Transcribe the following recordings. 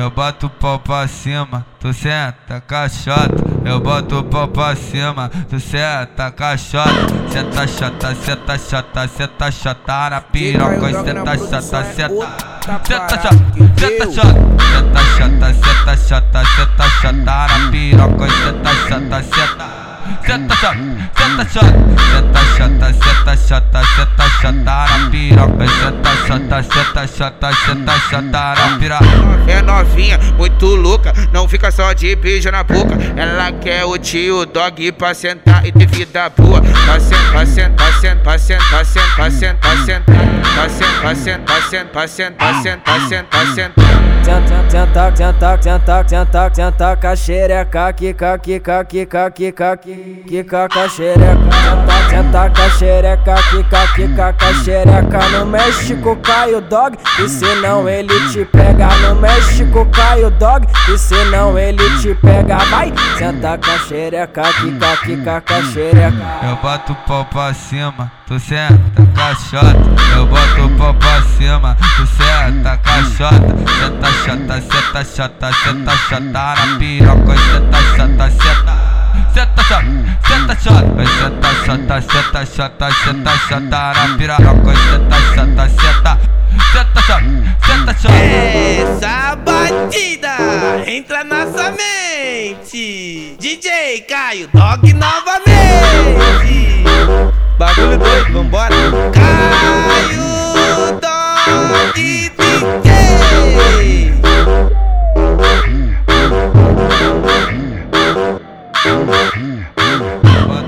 eu boto o pau pra cima, tu senta caixota, eu boto o pau pra cima, tu senta caixota, senta chata, senta chata, senta chata na piroca, senta chata, senta. Senta chata, senta chata, senta chata, senta chata, senta chata na piroca, senta chata, senta. Senta chata, senta chata, senta chata, senta chata, senta chata na piroca, senta chata, senta chata, senta chata na piroca. É novinha, muito louca, não fica só de beijo na boca. Ela quer o tio dog pra sentar e ter vida boa. Pra sentar, pra sentar, pra sentar, pra sentar, pra sentar, pra sentar, pra sentar, pra sentar, pra sentar, pra sentar, pra sentar, pra sentar, pra sentar. Senta, senta, senta, senta, senta, senta, caxereca, quica, quica, quica, quica, quica, caxereca. Senta, senta, caxereca, quica, quica, caxereca. No México cai o dog, e senão ele te pega. No México cai o dog, e senão ele te pega. Vai, senta, caxereca, quica, quica, caxereca. Eu boto o pau pra cima, tu senta caixota. Eu boto o pau pra cima, tu senta caixota. Senta chata, senta chata, senta chata na piroca, senta chata, senta. Senta chata, senta chata, senta chata, senta chata, senta chata na piroca, senta chata, senta. Senta chata, senta chata. Essa batida entra na nossa mente. DJ Caio Dog novamente. Bagulho doido, vambora. Caio Dog DJ.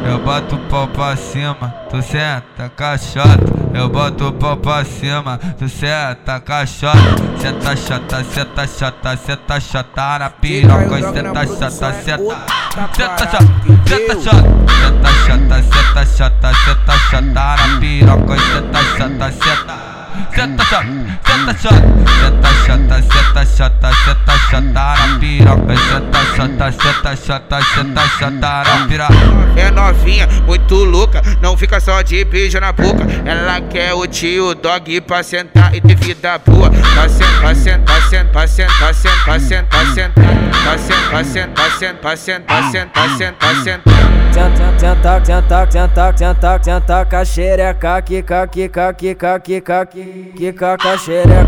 Eu boto o pau pra cima, tu senta caixota. Eu boto o pau pra cima, tu senta caixota. Senta chata, senta chata, senta chata na piroca, senta chata, senta. Senta chata, senta chata, senta chata, senta chata, senta chata na piroca, senta chata, senta. Senta chata, senta chata, senta chata, senta chata, senta chata na piroca, senta chata, senta chata, senta chata na piroca. É novinha, muito louca, não fica só de beijo na boca. Ela quer o tio dog pra sentar e ter vida boa. Pra sentar, pra sentar, pra sentar, pra sentar, pra sentar, pra sentar, pra sentar, pra sentar, pra sentar, pra sentar, pra sentar, pra sentar. Senta, senta, senta, senta, senta, senta, caxereca, quica, quica, quica, quica, quica, caxereca.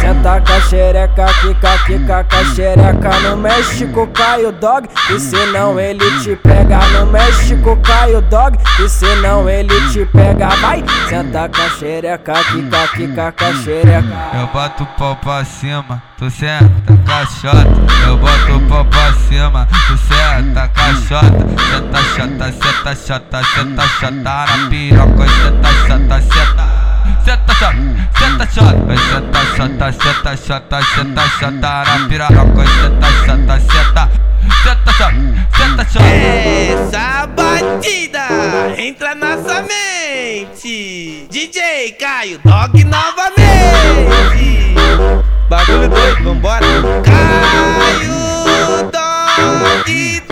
Senta, senta, caxereca, quica, quica, caxereca. No México cai o dog, e senão ele te pega. No México cai o dog, e senão ele te pega. Vai, senta, caxereca, quica, quica, caxereca. Eu boto o pau pra cima, tu senta caixota. Eu boto o pau pra cima, tu senta caixota. Senta chata, senta chata, senta chata na piroca, senta chata, senta. Senta chata, senta chata, senta chata, senta chata, senta chata na piroca, senta chata, senta. Senta chata, senta chata. Essa batida entra na. DJ Caio Dog novamente. Bagulho doido, vambora. Caio Dog DJ.